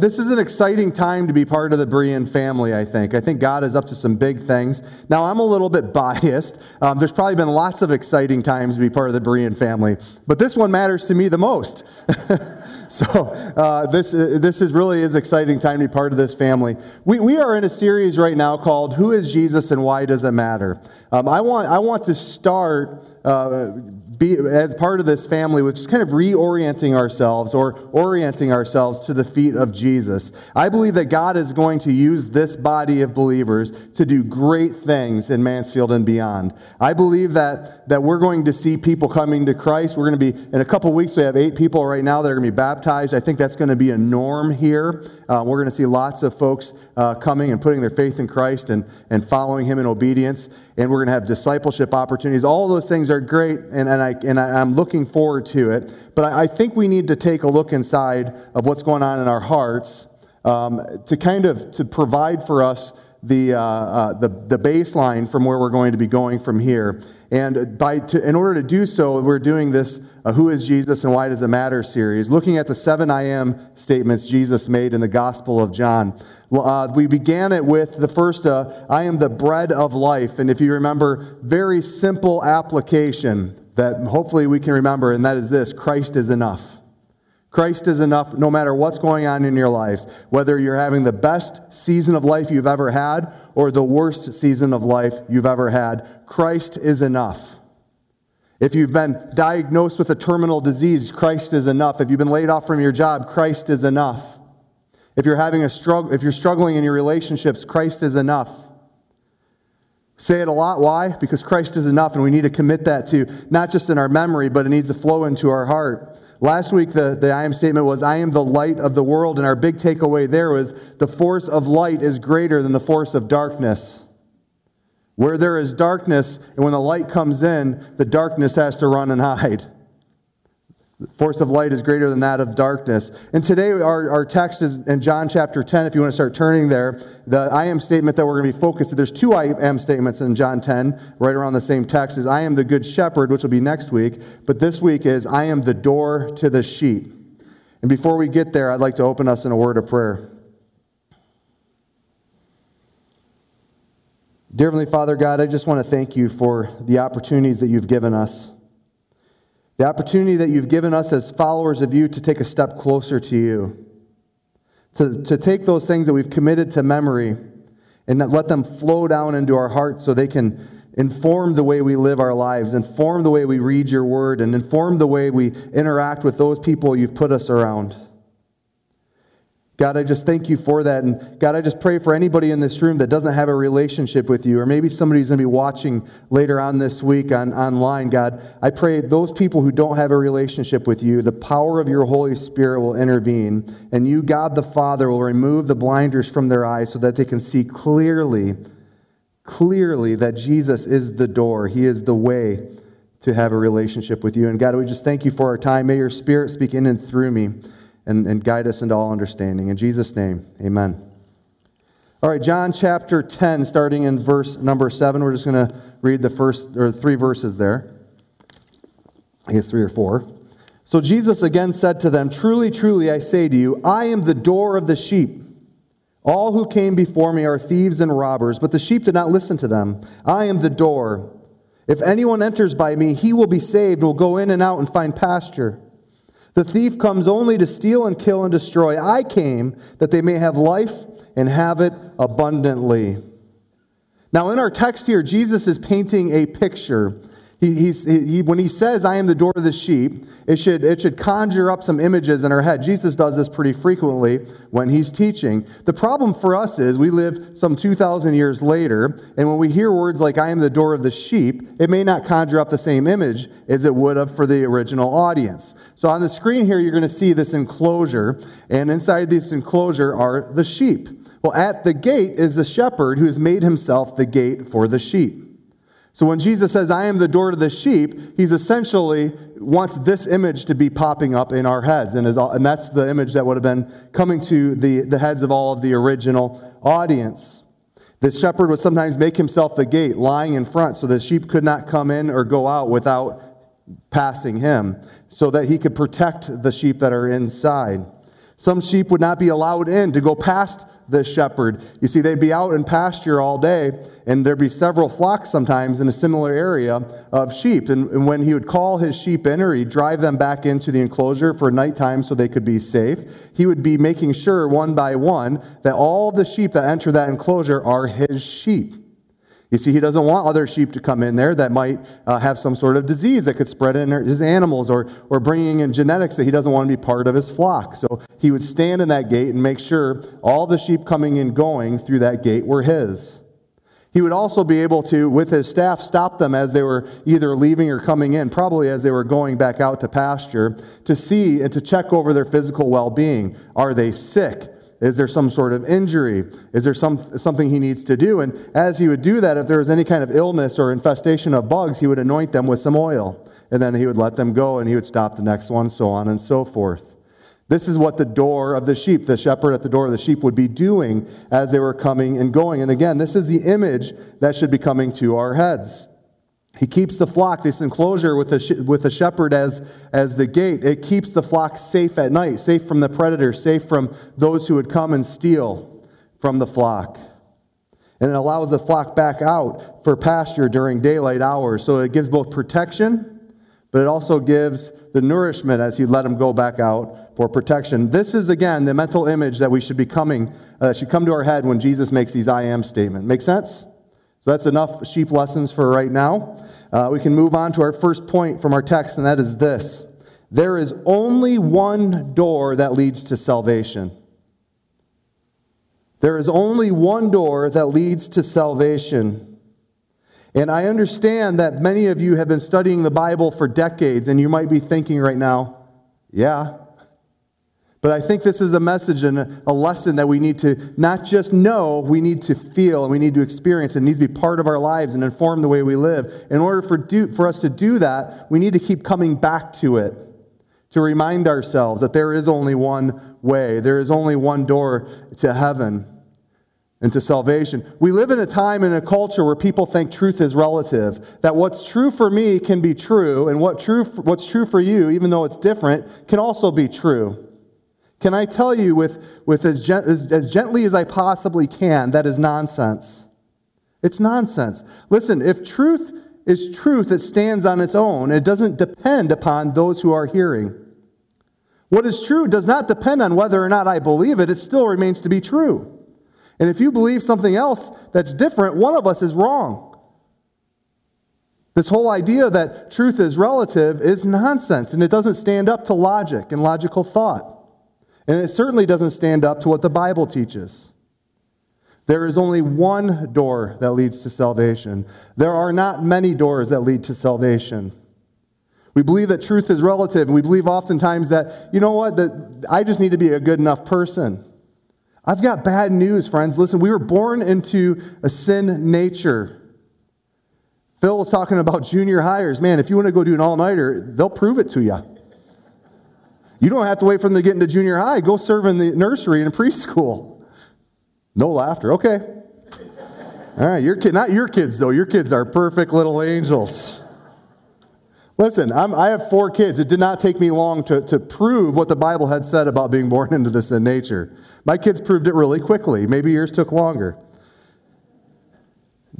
this is an exciting time to be part of the Berean family, I think. I think God is up to some big things. Now, I'm a little bit biased. Um, there's probably been lots of exciting times to be part of the Berean family, but this one matters to me the most. so, uh, this, uh, this is really is exciting time to be part of this family. We, we are in a series right now called Who is Jesus and Why Does It Matter? Um, I, want, I want to start. Uh, be, as part of this family, which is kind of reorienting ourselves or orienting ourselves to the feet of Jesus. I believe that God is going to use this body of believers to do great things in Mansfield and beyond. I believe that, that we're going to see people coming to Christ. We're going to be, in a couple weeks, we have eight people right now that are going to be baptized. I think that's going to be a norm here. Uh, we're going to see lots of folks uh, coming and putting their faith in Christ and, and following Him in obedience. And we're going to have discipleship opportunities. All those things are great, and, and, I, and I, am looking forward to it. But I, I, think we need to take a look inside of what's going on in our hearts um, to kind of to provide for us the, uh, uh, the, the baseline from where we're going to be going from here. And by to, in order to do so, we're doing this uh, Who is Jesus and Why Does It Matter series, looking at the seven I am statements Jesus made in the Gospel of John. Uh, we began it with the first, uh, I am the bread of life. And if you remember, very simple application that hopefully we can remember, and that is this Christ is enough. Christ is enough no matter what's going on in your lives, whether you're having the best season of life you've ever had or the worst season of life you've ever had. Christ is enough. If you've been diagnosed with a terminal disease, Christ is enough. If you've been laid off from your job, Christ is enough. If you're having a struggle, if you're struggling in your relationships, Christ is enough. Say it a lot. Why? Because Christ is enough, and we need to commit that to not just in our memory, but it needs to flow into our heart. Last week, the, the I am statement was, I am the light of the world. And our big takeaway there was the force of light is greater than the force of darkness. Where there is darkness, and when the light comes in, the darkness has to run and hide. The force of light is greater than that of darkness. And today, our, our text is in John chapter 10. If you want to start turning there, the I am statement that we're going to be focused There's two I am statements in John 10, right around the same text. Is I am the good shepherd, which will be next week. But this week is I am the door to the sheep. And before we get there, I'd like to open us in a word of prayer. Dear Heavenly Father God, I just want to thank you for the opportunities that you've given us. The opportunity that you've given us as followers of you to take a step closer to you, to, to take those things that we've committed to memory and let them flow down into our hearts so they can inform the way we live our lives, inform the way we read your word, and inform the way we interact with those people you've put us around. God, I just thank you for that. And God, I just pray for anybody in this room that doesn't have a relationship with you, or maybe somebody who's going to be watching later on this week on, online. God, I pray those people who don't have a relationship with you, the power of your Holy Spirit will intervene, and you, God the Father, will remove the blinders from their eyes so that they can see clearly, clearly that Jesus is the door, He is the way to have a relationship with you. And God, we just thank you for our time. May your Spirit speak in and through me and, and guide us into all understanding. In Jesus' name, amen. All right, John chapter 10, starting in verse number 7. We're just going to read the first or three verses there. I guess three or four. So Jesus again said to them, Truly, truly, I say to you, I am the door of the sheep. All who came before me are thieves and robbers, but the sheep did not listen to them. I am the door. If anyone enters by me, he will be saved, will go in and out and find pasture. The thief comes only to steal and kill and destroy. I came that they may have life and have it abundantly. Now, in our text here, Jesus is painting a picture he, he, when he says, I am the door of the sheep, it should, it should conjure up some images in our head. Jesus does this pretty frequently when he's teaching. The problem for us is we live some 2,000 years later, and when we hear words like, I am the door of the sheep, it may not conjure up the same image as it would have for the original audience. So on the screen here, you're going to see this enclosure, and inside this enclosure are the sheep. Well, at the gate is the shepherd who has made himself the gate for the sheep. So when Jesus says, I am the door to the sheep, he's essentially wants this image to be popping up in our heads. And, and that's the image that would have been coming to the, the heads of all of the original audience. The shepherd would sometimes make himself the gate, lying in front, so the sheep could not come in or go out without passing him, so that he could protect the sheep that are inside. Some sheep would not be allowed in to go past the shepherd. You see, they'd be out in pasture all day, and there'd be several flocks sometimes in a similar area of sheep. And, when he would call his sheep in, or he'd drive them back into the enclosure for nighttime so they could be safe, he would be making sure one by one that all the sheep that enter that enclosure are his sheep. You see, he doesn't want other sheep to come in there that might uh, have some sort of disease that could spread in his animals or, or bringing in genetics that he doesn't want to be part of his flock. So he would stand in that gate and make sure all the sheep coming and going through that gate were his. He would also be able to, with his staff, stop them as they were either leaving or coming in, probably as they were going back out to pasture, to see and to check over their physical well being. Are they sick? Is there some sort of injury? Is there some, something he needs to do? And as he would do that, if there was any kind of illness or infestation of bugs, he would anoint them with some oil. And then he would let them go and he would stop the next one, so on and so forth. This is what the door of the sheep, the shepherd at the door of the sheep, would be doing as they were coming and going. And again, this is the image that should be coming to our heads. He keeps the flock, this enclosure with the, with the shepherd as, as the gate, it keeps the flock safe at night, safe from the predator, safe from those who would come and steal from the flock. And it allows the flock back out for pasture during daylight hours. So it gives both protection, but it also gives the nourishment as he let them go back out for protection. This is, again, the mental image that we should be coming, uh, should come to our head when Jesus makes these I am statement. Make sense? That's enough sheep lessons for right now. Uh, we can move on to our first point from our text, and that is this there is only one door that leads to salvation. There is only one door that leads to salvation. And I understand that many of you have been studying the Bible for decades, and you might be thinking right now, yeah, but I think this is a message and a lesson that we need to not just know, we need to feel and we need to experience. It needs to be part of our lives and inform the way we live. In order for, do, for us to do that, we need to keep coming back to it to remind ourselves that there is only one way, there is only one door to heaven and to salvation. We live in a time in a culture where people think truth is relative, that what's true for me can be true, and what true, what's true for you, even though it's different, can also be true. Can I tell you with, with as, as, as gently as I possibly can, that is nonsense? It's nonsense. Listen, if truth is truth, it stands on its own. It doesn't depend upon those who are hearing. What is true does not depend on whether or not I believe it, it still remains to be true. And if you believe something else that's different, one of us is wrong. This whole idea that truth is relative is nonsense, and it doesn't stand up to logic and logical thought. And it certainly doesn't stand up to what the Bible teaches. There is only one door that leads to salvation. There are not many doors that lead to salvation. We believe that truth is relative, and we believe oftentimes that, you know what, that I just need to be a good enough person. I've got bad news, friends. Listen, we were born into a sin nature. Phil was talking about junior hires. Man, if you want to go do an all nighter, they'll prove it to you. You don't have to wait for them to get into junior high. Go serve in the nursery and preschool. No laughter. Okay. All right, your kid, not your kids though. Your kids are perfect little angels. Listen, I'm, i have four kids. It did not take me long to, to prove what the Bible had said about being born into this in nature. My kids proved it really quickly. Maybe yours took longer.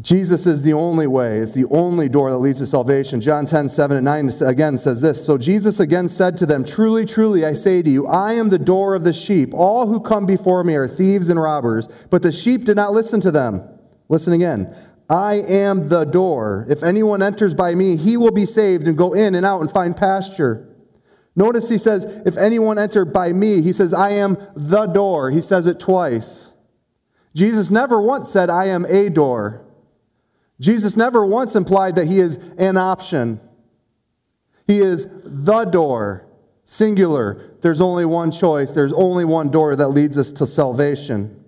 Jesus is the only way, it's the only door that leads to salvation. John 10, 7 and 9 again says this So Jesus again said to them, Truly, truly, I say to you, I am the door of the sheep. All who come before me are thieves and robbers, but the sheep did not listen to them. Listen again. I am the door. If anyone enters by me, he will be saved and go in and out and find pasture. Notice he says, If anyone enter by me, he says, I am the door. He says it twice. Jesus never once said, I am a door. Jesus never once implied that he is an option. He is the door, singular. There's only one choice, there's only one door that leads us to salvation.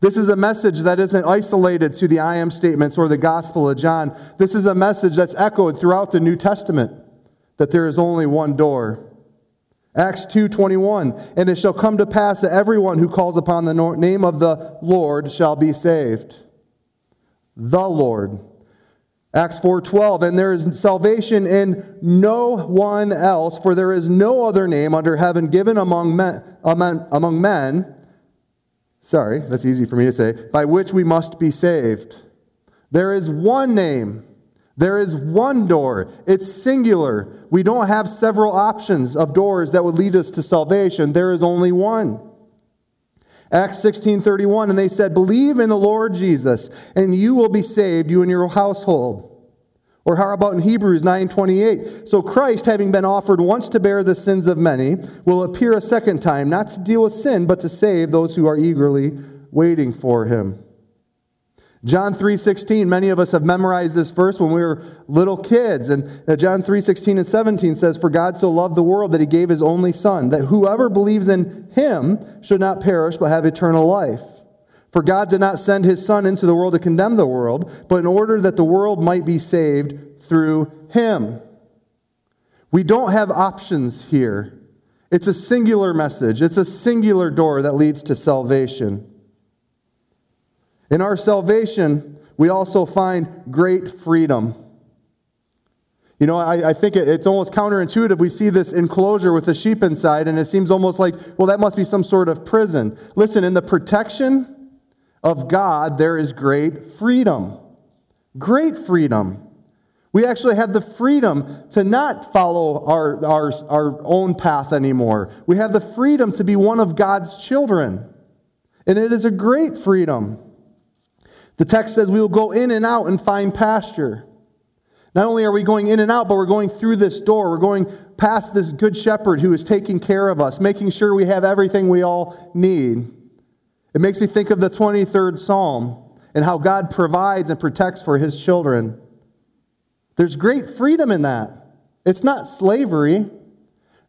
This is a message that isn't isolated to the I am statements or the Gospel of John. This is a message that's echoed throughout the New Testament that there is only one door. Acts 2:21 And it shall come to pass that everyone who calls upon the name of the Lord shall be saved. The Lord. Acts 4:12 and there is salvation in no one else for there is no other name under heaven given among men, among, among men sorry that's easy for me to say by which we must be saved. There is one name. There is one door. It's singular. We don't have several options of doors that would lead us to salvation. There is only one Acts 16:31 and they said believe in the Lord Jesus and you will be saved you and your household. Or how about in Hebrews 9:28? So Christ having been offered once to bear the sins of many will appear a second time not to deal with sin but to save those who are eagerly waiting for him. John 3:16 many of us have memorized this verse when we were little kids and uh, John 3:16 and 17 says for God so loved the world that he gave his only son that whoever believes in him should not perish but have eternal life. For God did not send his son into the world to condemn the world but in order that the world might be saved through him. We don't have options here. It's a singular message. It's a singular door that leads to salvation. In our salvation, we also find great freedom. You know, I, I think it, it's almost counterintuitive. We see this enclosure with the sheep inside, and it seems almost like, well, that must be some sort of prison. Listen, in the protection of God, there is great freedom. Great freedom. We actually have the freedom to not follow our, our, our own path anymore. We have the freedom to be one of God's children. And it is a great freedom. The text says we will go in and out and find pasture. Not only are we going in and out, but we're going through this door. We're going past this good shepherd who is taking care of us, making sure we have everything we all need. It makes me think of the 23rd Psalm and how God provides and protects for his children. There's great freedom in that. It's not slavery.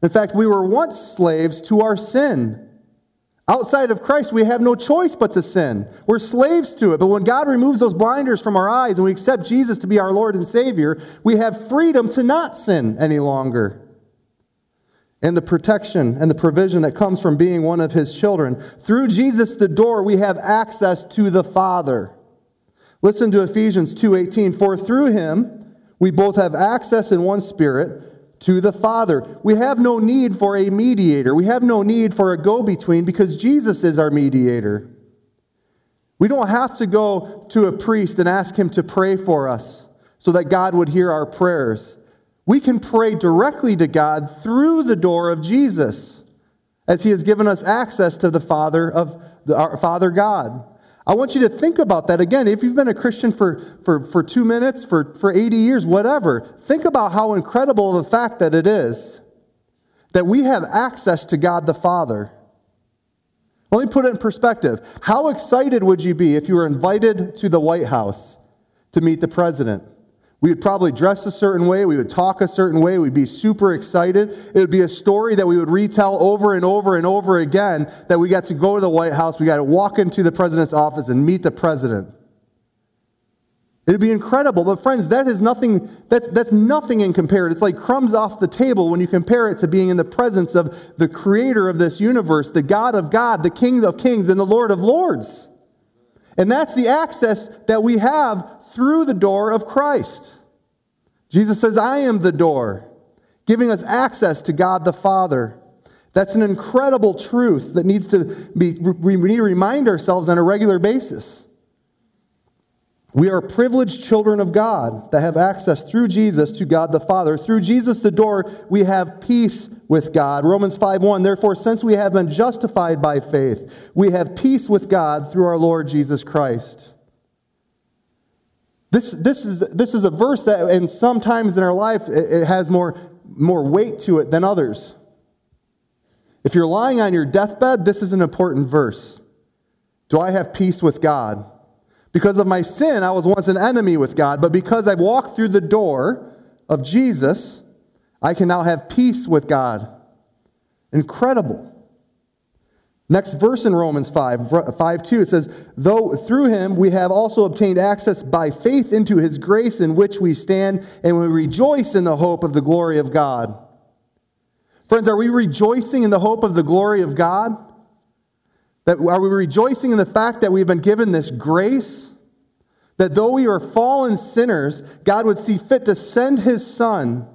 In fact, we were once slaves to our sin. Outside of Christ, we have no choice but to sin. We're slaves to it. But when God removes those blinders from our eyes and we accept Jesus to be our Lord and Savior, we have freedom to not sin any longer. And the protection and the provision that comes from being one of His children. Through Jesus, the door, we have access to the Father. Listen to Ephesians 2:18. For through Him we both have access in one Spirit to the Father. We have no need for a mediator. We have no need for a go between because Jesus is our mediator. We don't have to go to a priest and ask him to pray for us so that God would hear our prayers. We can pray directly to God through the door of Jesus as he has given us access to the Father of the, our Father God. I want you to think about that again. If you've been a Christian for, for, for two minutes, for, for 80 years, whatever, think about how incredible of a fact that it is that we have access to God the Father. Let me put it in perspective. How excited would you be if you were invited to the White House to meet the president? We would probably dress a certain way. We would talk a certain way. We'd be super excited. It would be a story that we would retell over and over and over again that we got to go to the White House. We got to walk into the president's office and meet the president. It'd be incredible. But friends, that is nothing, that's, that's nothing in comparison. It's like crumbs off the table when you compare it to being in the presence of the creator of this universe, the God of God, the King of kings, and the Lord of lords. And that's the access that we have through the door of Christ. Jesus says, I am the door, giving us access to God the Father. That's an incredible truth that needs to be, we need to remind ourselves on a regular basis. We are privileged children of God that have access through Jesus to God the Father. Through Jesus the door, we have peace with God. Romans 5:1 Therefore since we have been justified by faith, we have peace with God through our Lord Jesus Christ. This, this, is, this is a verse that, and sometimes in our life, it, it has more, more weight to it than others. If you're lying on your deathbed, this is an important verse. Do I have peace with God? Because of my sin, I was once an enemy with God, but because I've walked through the door of Jesus, I can now have peace with God. Incredible. Next verse in Romans 5, 5 2, it says, Though through him we have also obtained access by faith into his grace in which we stand, and we rejoice in the hope of the glory of God. Friends, are we rejoicing in the hope of the glory of God? That, are we rejoicing in the fact that we've been given this grace? That though we are fallen sinners, God would see fit to send his son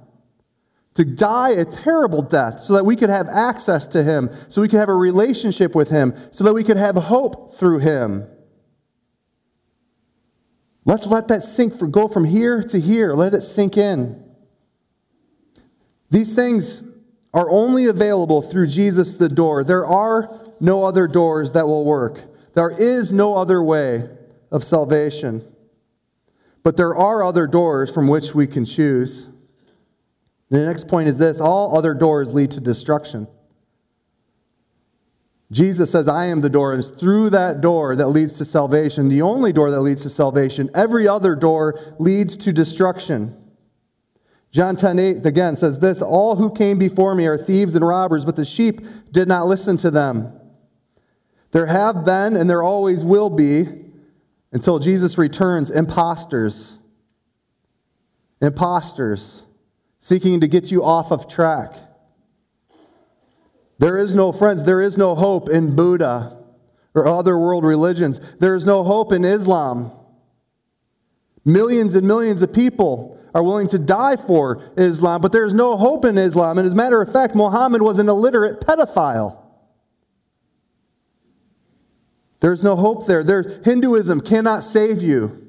to die a terrible death so that we could have access to him, so we could have a relationship with him, so that we could have hope through him. Let's let that sink for, go from here to here. Let it sink in. These things are only available through Jesus the door. There are no other doors that will work. There is no other way of salvation. But there are other doors from which we can choose. The next point is this all other doors lead to destruction. Jesus says, I am the door, and it's through that door that leads to salvation, the only door that leads to salvation. Every other door leads to destruction. John 10 8 again says this All who came before me are thieves and robbers, but the sheep did not listen to them. There have been, and there always will be, until Jesus returns, imposters. Imposters seeking to get you off of track. There is no, friends, there is no hope in Buddha or other world religions. There is no hope in Islam. Millions and millions of people are willing to die for Islam, but there's no hope in Islam. And as a matter of fact, Muhammad was an illiterate pedophile. There's no hope there. there. Hinduism cannot save you.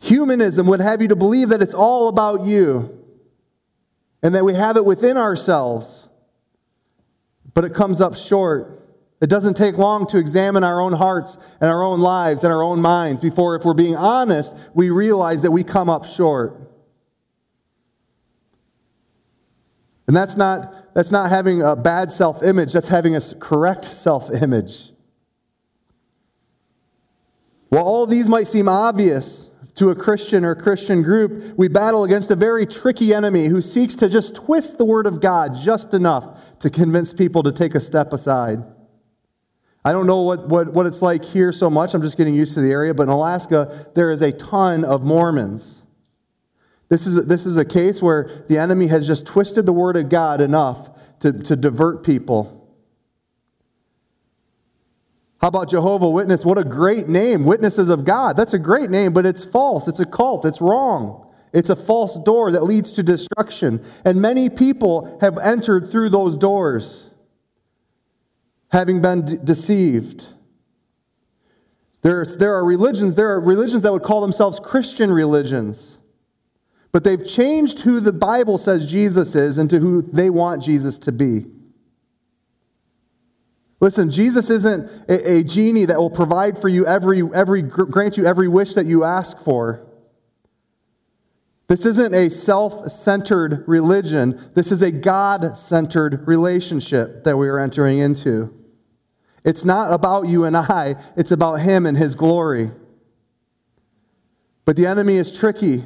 Humanism would have you to believe that it's all about you and that we have it within ourselves, but it comes up short. It doesn't take long to examine our own hearts and our own lives and our own minds before, if we're being honest, we realize that we come up short. And that's not, that's not having a bad self image, that's having a correct self image. While all these might seem obvious, to a Christian or Christian group, we battle against a very tricky enemy who seeks to just twist the Word of God just enough to convince people to take a step aside. I don't know what, what, what it's like here so much. I'm just getting used to the area. But in Alaska, there is a ton of Mormons. This is, this is a case where the enemy has just twisted the Word of God enough to, to divert people. How about Jehovah Witness? What a great name, Witnesses of God. That's a great name, but it's false. It's a cult. It's wrong. It's a false door that leads to destruction. And many people have entered through those doors, having been de- deceived. There's, there are religions, there are religions that would call themselves Christian religions. But they've changed who the Bible says Jesus is into who they want Jesus to be. Listen, Jesus isn't a, a, genie that will provide for you every, every, grant you every wish that you ask for. This isn't a self centered religion. This is a God centered relationship that we are entering into. It's not about you and I, it's about Him and His glory. But the enemy is tricky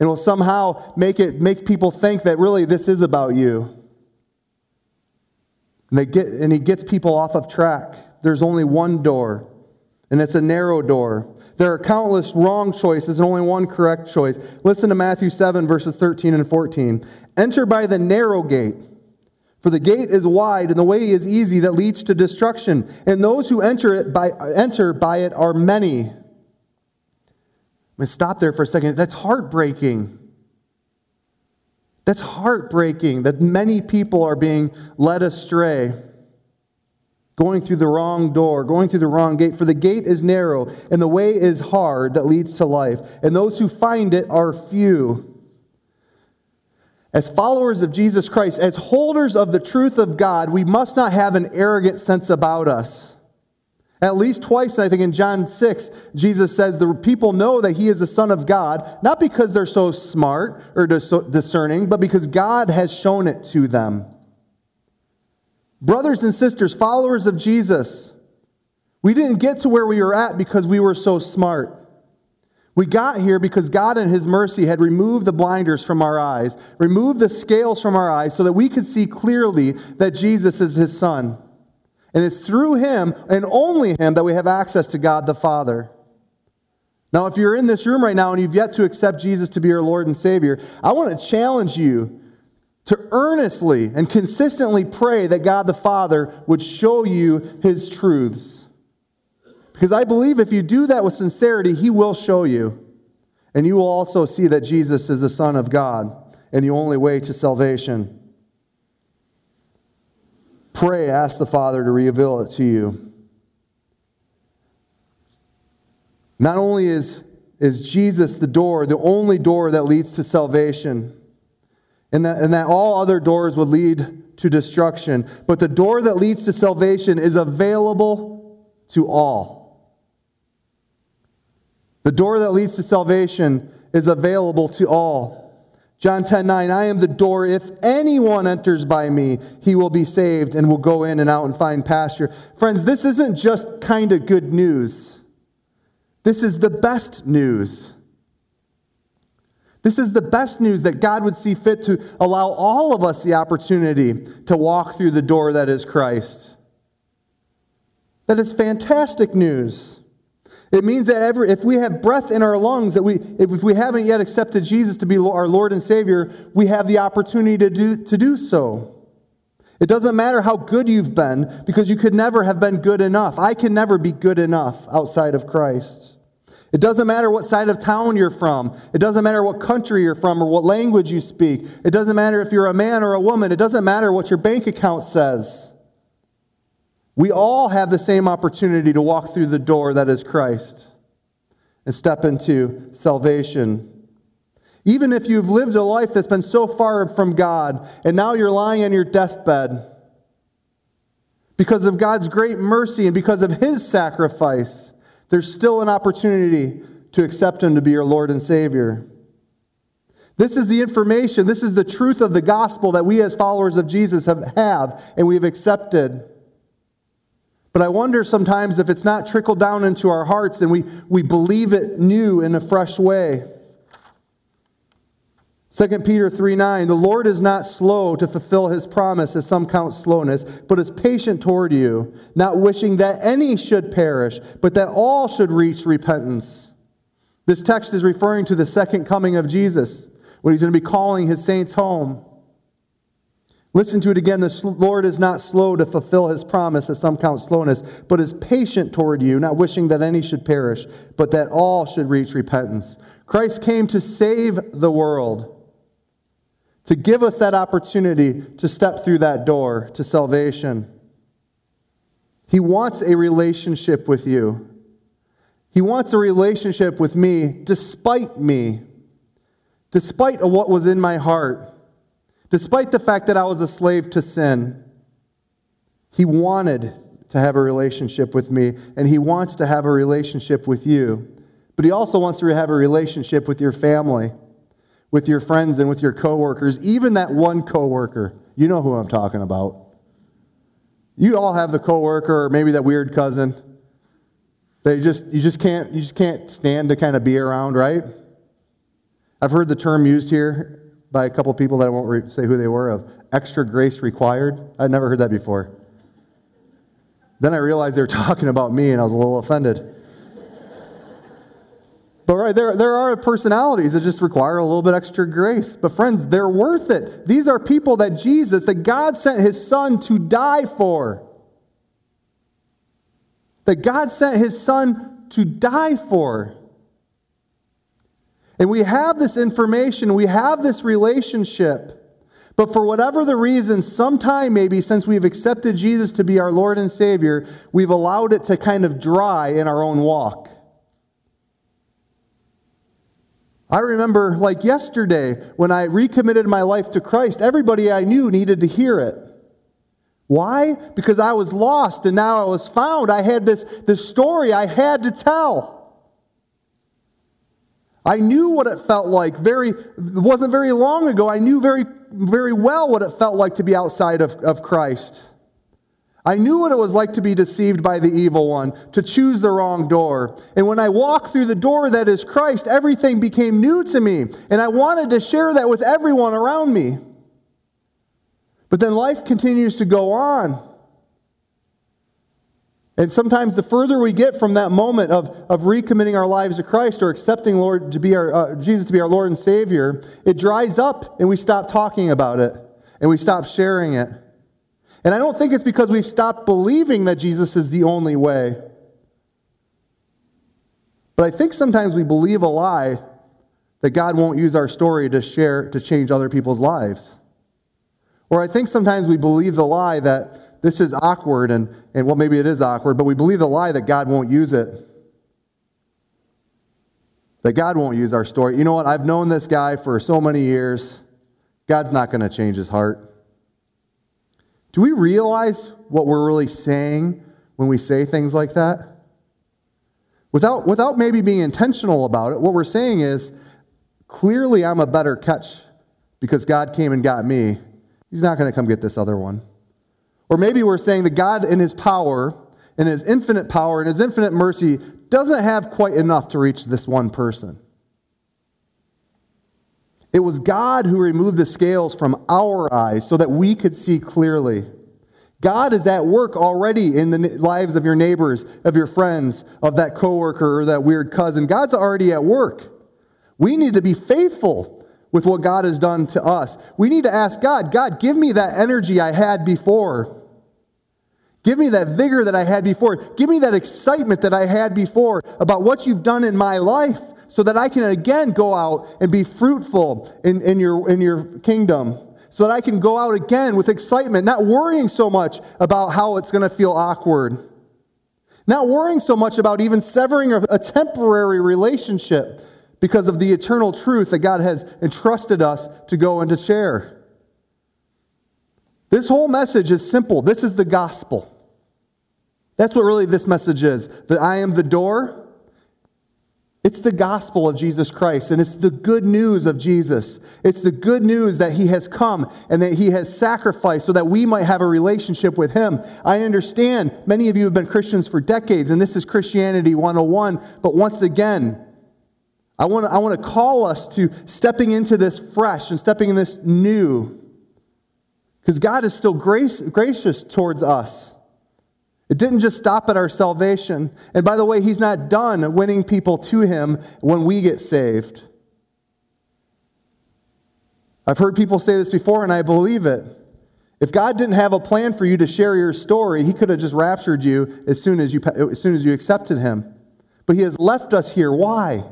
and will somehow make, it, make people think that really this is about you. And, they get, and he gets people off of track. There's only one door, and it's a narrow door. There are countless wrong choices and only one correct choice. Listen to Matthew 7, verses 13 and 14. Enter by the narrow gate, for the gate is wide and the way is easy that leads to destruction, and those who enter, it by, enter by it are many. I'm going to stop there for a second. That's heartbreaking. That's heartbreaking that many people are being led astray, going through the wrong door, going through the wrong gate. For the gate is narrow, and the way is hard that leads to life, and those who find it are few. As followers of Jesus Christ, as holders of the truth of God, we must not have an arrogant sense about us. At least twice, I think in John 6, Jesus says the people know that he is the Son of God, not because they're so smart or discerning, but because God has shown it to them. Brothers and sisters, followers of Jesus, we didn't get to where we were at because we were so smart. We got here because God, in His mercy, had removed the blinders from our eyes, removed the scales from our eyes, so that we could see clearly that Jesus is His Son. And it's through him and only him that we have access to God the Father. Now, if you're in this room right now and you've yet to accept Jesus to be your Lord and Savior, I want to challenge you to earnestly and consistently pray that God the Father would show you his truths. Because I believe if you do that with sincerity, He will show you. And you will also see that Jesus is the Son of God and the only way to salvation. Pray, ask the Father to reveal it to you. Not only is, is Jesus the door, the only door that leads to salvation, and that, and that all other doors would lead to destruction, but the door that leads to salvation is available to all. The door that leads to salvation is available to all. John 10 9, I am the door. If anyone enters by me, he will be saved and will go in and out and find pasture. Friends, this isn't just kind of good news. This is the best news. This is the best news that God would see fit to allow all of us the opportunity to walk through the door that is Christ. That is fantastic news. It means that every, if we have breath in our lungs, that we, if we haven't yet accepted Jesus to be our Lord and Savior, we have the opportunity to do, to do so. It doesn't matter how good you've been, because you could never have been good enough. I can never be good enough outside of Christ. It doesn't matter what side of town you're from. It doesn't matter what country you're from or what language you speak. It doesn't matter if you're a man or a woman. It doesn't matter what your bank account says. We all have the same opportunity to walk through the door that is Christ and step into salvation. Even if you've lived a life that's been so far from God and now you're lying on your deathbed, because of God's great mercy and because of His sacrifice, there's still an opportunity to accept Him to be your Lord and Savior. This is the information, this is the truth of the gospel that we as followers of Jesus have, have and we've accepted. But I wonder sometimes if it's not trickled down into our hearts and we, we believe it new in a fresh way. 2 Peter 3 9, the Lord is not slow to fulfill his promise, as some count slowness, but is patient toward you, not wishing that any should perish, but that all should reach repentance. This text is referring to the second coming of Jesus, when he's going to be calling his saints home. Listen to it again. The Lord is not slow to fulfill his promise, as some count slowness, but is patient toward you, not wishing that any should perish, but that all should reach repentance. Christ came to save the world, to give us that opportunity to step through that door to salvation. He wants a relationship with you. He wants a relationship with me despite me, despite what was in my heart. Despite the fact that I was a slave to sin, he wanted to have a relationship with me, and he wants to have a relationship with you. But he also wants to have a relationship with your family, with your friends, and with your coworkers, even that one coworker. You know who I'm talking about. You all have the coworker or maybe that weird cousin. They just you just can't you just can't stand to kind of be around, right? I've heard the term used here by a couple people that I won't re- say who they were of extra grace required. I'd never heard that before. Then I realized they were talking about me and I was a little offended. But right, there, there are personalities that just require a little bit extra grace. But friends, they're worth it. These are people that Jesus, that God sent his son to die for. That God sent his son to die for. And we have this information, we have this relationship. But for whatever the reason, sometime maybe since we've accepted Jesus to be our Lord and Savior, we've allowed it to kind of dry in our own walk. I remember, like yesterday, when I recommitted my life to Christ, everybody I knew needed to hear it. Why? Because I was lost and now I was found. I had this, this story I had to tell. I knew what it felt like very, it wasn't very long ago. I knew very, very well what it felt like to be outside of, of Christ. I knew what it was like to be deceived by the evil one, to choose the wrong door. And when I walked through the door that is Christ, everything became new to me. And I wanted to share that with everyone around me. But then life continues to go on. And sometimes the further we get from that moment of, of recommitting our lives to Christ or accepting Lord to be our, uh, Jesus to be our Lord and Savior, it dries up and we stop talking about it and we stop sharing it. And I don't think it's because we've stopped believing that Jesus is the only way. But I think sometimes we believe a lie that God won't use our story to share, to change other people's lives. Or I think sometimes we believe the lie that this is awkward, and, and well, maybe it is awkward, but we believe the lie that God won't use it. That God won't use our story. You know what? I've known this guy for so many years. God's not going to change his heart. Do we realize what we're really saying when we say things like that? Without, without maybe being intentional about it, what we're saying is clearly I'm a better catch because God came and got me. He's not going to come get this other one. Or maybe we're saying that God, in His power, in His infinite power, in His infinite mercy, doesn't have quite enough to reach this one person. It was God who removed the scales from our eyes so that we could see clearly. God is at work already in the lives of your neighbors, of your friends, of that coworker or that weird cousin. God's already at work. We need to be faithful with what God has done to us. We need to ask God, God, give me that energy I had before. Give me that vigor that I had before. Give me that excitement that I had before about what you've done in my life so that I can again go out and be fruitful in, in, your, in your kingdom. So that I can go out again with excitement, not worrying so much about how it's going to feel awkward. Not worrying so much about even severing a, a temporary relationship because of the eternal truth that God has entrusted us to go and to share. This whole message is simple. This is the gospel. That's what really this message is that I am the door. It's the gospel of Jesus Christ, and it's the good news of Jesus. It's the good news that He has come and that He has sacrificed so that we might have a relationship with Him. I understand many of you have been Christians for decades, and this is Christianity 101, but once again, I want to, I want to call us to stepping into this fresh and stepping in this new. Because God is still grace, gracious towards us. It didn't just stop at our salvation. And by the way, He's not done winning people to Him when we get saved. I've heard people say this before, and I believe it. If God didn't have a plan for you to share your story, He could have just raptured you as soon as you, as soon as you accepted Him. But He has left us here. Why?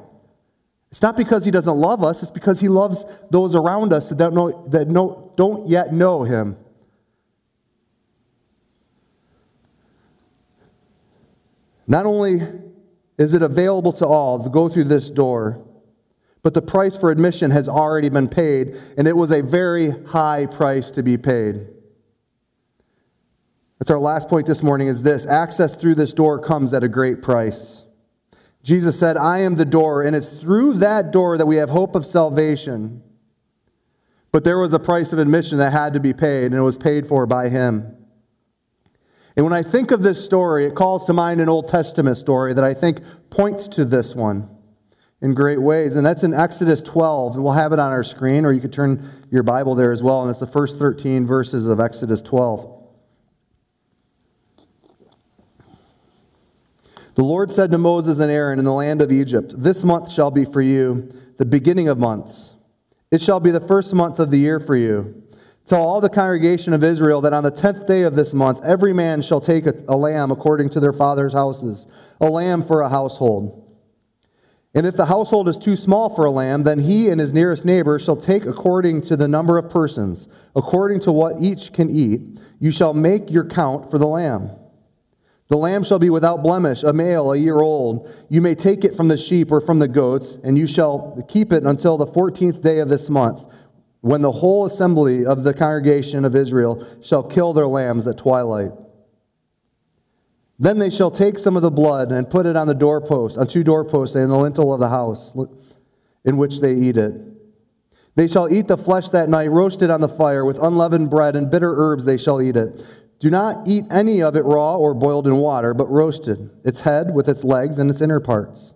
It's not because he doesn't love us, it's because he loves those around us that don't, know, that don't yet know him. Not only is it available to all to go through this door, but the price for admission has already been paid, and it was a very high price to be paid. That's our last point this morning is this access through this door comes at a great price. Jesus said, I am the door, and it's through that door that we have hope of salvation. But there was a price of admission that had to be paid, and it was paid for by him. And when I think of this story, it calls to mind an Old Testament story that I think points to this one in great ways. And that's in Exodus 12, and we'll have it on our screen, or you could turn your Bible there as well. And it's the first 13 verses of Exodus 12. The Lord said to Moses and Aaron in the land of Egypt, This month shall be for you the beginning of months. It shall be the first month of the year for you. Tell all the congregation of Israel that on the tenth day of this month every man shall take a, a lamb according to their father's houses, a lamb for a household. And if the household is too small for a lamb, then he and his nearest neighbor shall take according to the number of persons, according to what each can eat. You shall make your count for the lamb. The lamb shall be without blemish, a male, a year old. You may take it from the sheep or from the goats, and you shall keep it until the fourteenth day of this month, when the whole assembly of the congregation of Israel shall kill their lambs at twilight. Then they shall take some of the blood and put it on the doorpost, on two doorposts and the lintel of the house in which they eat it. They shall eat the flesh that night, roasted on the fire, with unleavened bread and bitter herbs they shall eat it. Do not eat any of it raw or boiled in water, but roasted, its head with its legs and its inner parts.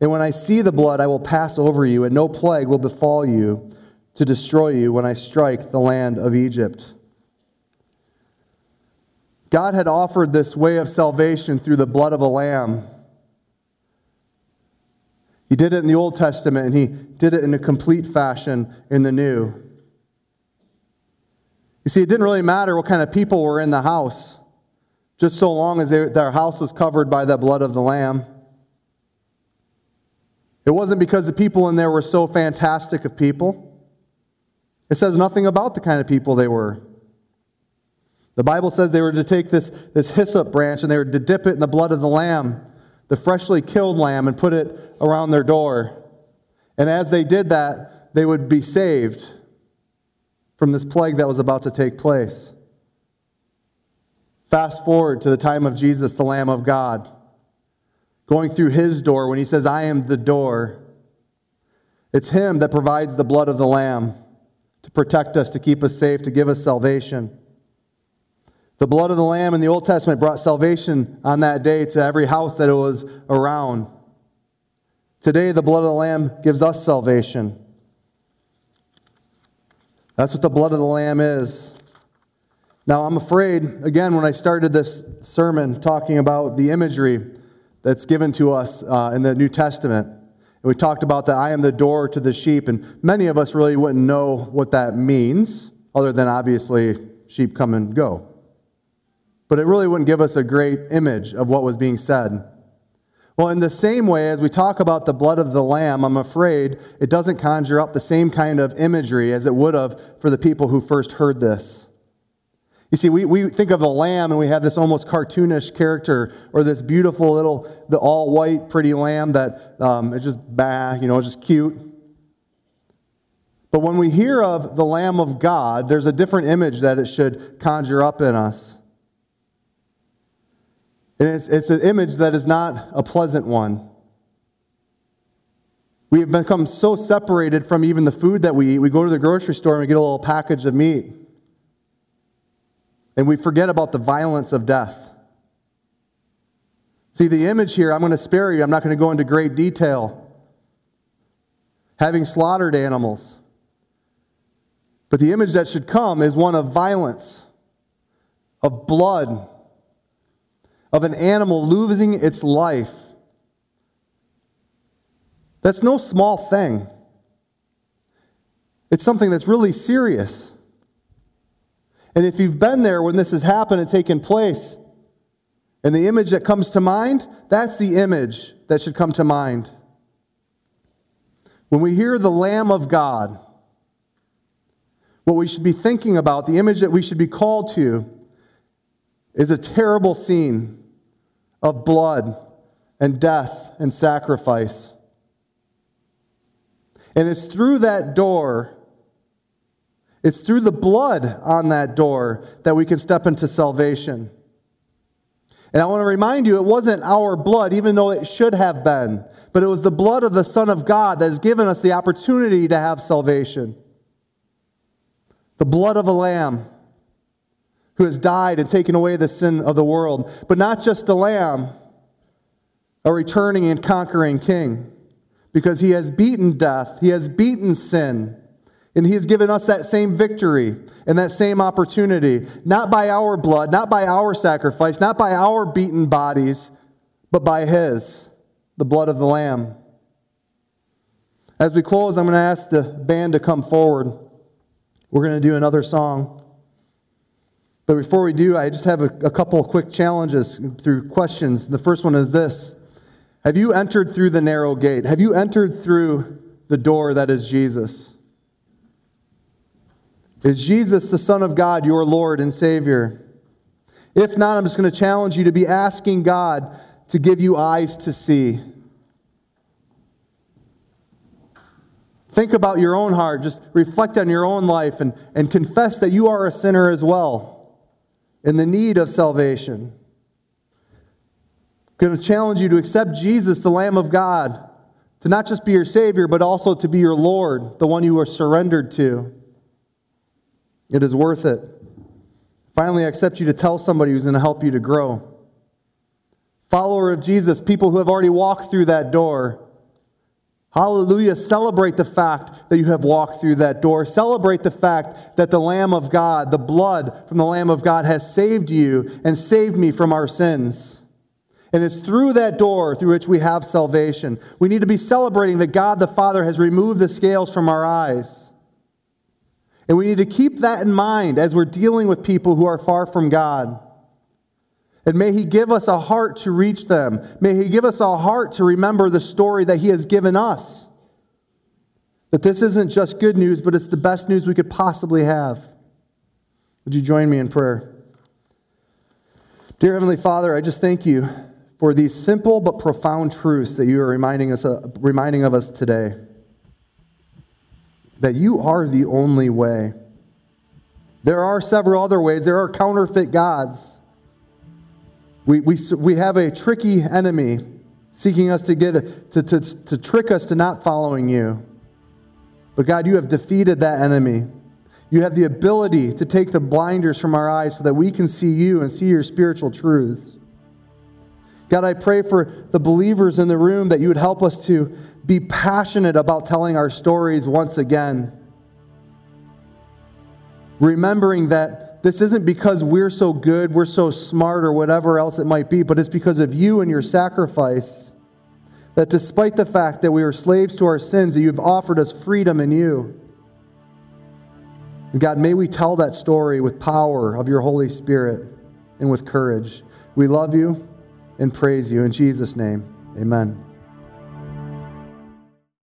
And when I see the blood, I will pass over you, and no plague will befall you to destroy you when I strike the land of Egypt. God had offered this way of salvation through the blood of a lamb. He did it in the Old Testament, and he did it in a complete fashion in the New. You see, it didn't really matter what kind of people were in the house, just so long as they, their house was covered by the blood of the Lamb. It wasn't because the people in there were so fantastic of people. It says nothing about the kind of people they were. The Bible says they were to take this, this hyssop branch and they were to dip it in the blood of the lamb, the freshly killed lamb, and put it around their door. And as they did that, they would be saved from this plague that was about to take place. Fast forward to the time of Jesus, the Lamb of God going through his door when he says, I am the door. It's him that provides the blood of the Lamb to protect us, to keep us safe, to give us salvation. The blood of the Lamb in the Old Testament brought salvation on that day to every house that it was around. Today, the blood of the Lamb gives us salvation. That's what the blood of the Lamb is. Now, I'm afraid, again, when I started this sermon talking about the imagery that's given to us uh, in the New Testament. And we talked about that I am the door to the sheep, and many of us really wouldn't know what that means, other than obviously sheep come and go. But it really wouldn't give us a great image of what was being said. Well, in the same way, as we talk about the blood of the Lamb, I'm afraid it doesn't conjure up the same kind of imagery as it would have for the people who first heard this. You see, we, we think of the lamb and we have this almost cartoonish character or this beautiful little, the all white, pretty lamb that um, just bah, you know, just cute. But when we hear of the Lamb of God, there's a different image that it should conjure up in us. And it's, it's an image that is not a pleasant one. We have become so separated from even the food that we eat. We go to the grocery store and we get a little package of meat. And we forget about the violence of death. See, the image here, I'm going to spare you, I'm not going to go into great detail. Having slaughtered animals. But the image that should come is one of violence, of blood, of an animal losing its life. That's no small thing. It's something that's really serious. And if you've been there when this has happened and taken place, and the image that comes to mind, that's the image that should come to mind. When we hear the Lamb of God, what we should be thinking about, the image that we should be called to, is a terrible scene of blood and death and sacrifice. And it's through that door it's through the blood on that door that we can step into salvation. And I want to remind you, it wasn't our blood, even though it should have been, but it was the blood of the Son of God that has given us the opportunity to have salvation. The blood of a lamb who has died and taken away the sin of the world. But not just a lamb, a returning and conquering king, because he has beaten death, he has beaten sin. And He has given us that same victory and that same opportunity, not by our blood, not by our sacrifice, not by our beaten bodies, but by His, the blood of the Lamb. As we close, I'm going to ask the band to come forward. We're going to do another song. But before we do, I just have a, a couple of quick challenges through questions. The first one is this Have you entered through the narrow gate? Have you entered through the door that is Jesus? Is Jesus the Son of God your Lord and Savior? If not, I'm just going to challenge you to be asking God to give you eyes to see. Think about your own heart. Just reflect on your own life and, and confess that you are a sinner as well in the need of salvation. I'm going to challenge you to accept Jesus, the Lamb of God, to not just be your Savior, but also to be your Lord, the one you are surrendered to. It is worth it. Finally, I accept you to tell somebody who's going to help you to grow. Follower of Jesus, people who have already walked through that door. Hallelujah. Celebrate the fact that you have walked through that door. Celebrate the fact that the Lamb of God, the blood from the Lamb of God, has saved you and saved me from our sins. And it's through that door through which we have salvation. We need to be celebrating that God the Father has removed the scales from our eyes. And we need to keep that in mind as we're dealing with people who are far from God. And may He give us a heart to reach them. May He give us a heart to remember the story that He has given us. That this isn't just good news, but it's the best news we could possibly have. Would you join me in prayer? Dear Heavenly Father, I just thank you for these simple but profound truths that you are reminding us of, reminding of us today. That you are the only way. There are several other ways. There are counterfeit gods. We, we, we have a tricky enemy seeking us to, get, to, to, to trick us to not following you. But God, you have defeated that enemy. You have the ability to take the blinders from our eyes so that we can see you and see your spiritual truths. God, I pray for the believers in the room that you would help us to be passionate about telling our stories once again. Remembering that this isn't because we're so good, we're so smart, or whatever else it might be, but it's because of you and your sacrifice. That despite the fact that we are slaves to our sins, that you've offered us freedom in you. God, may we tell that story with power of your Holy Spirit and with courage. We love you and praise you. In Jesus' name, amen.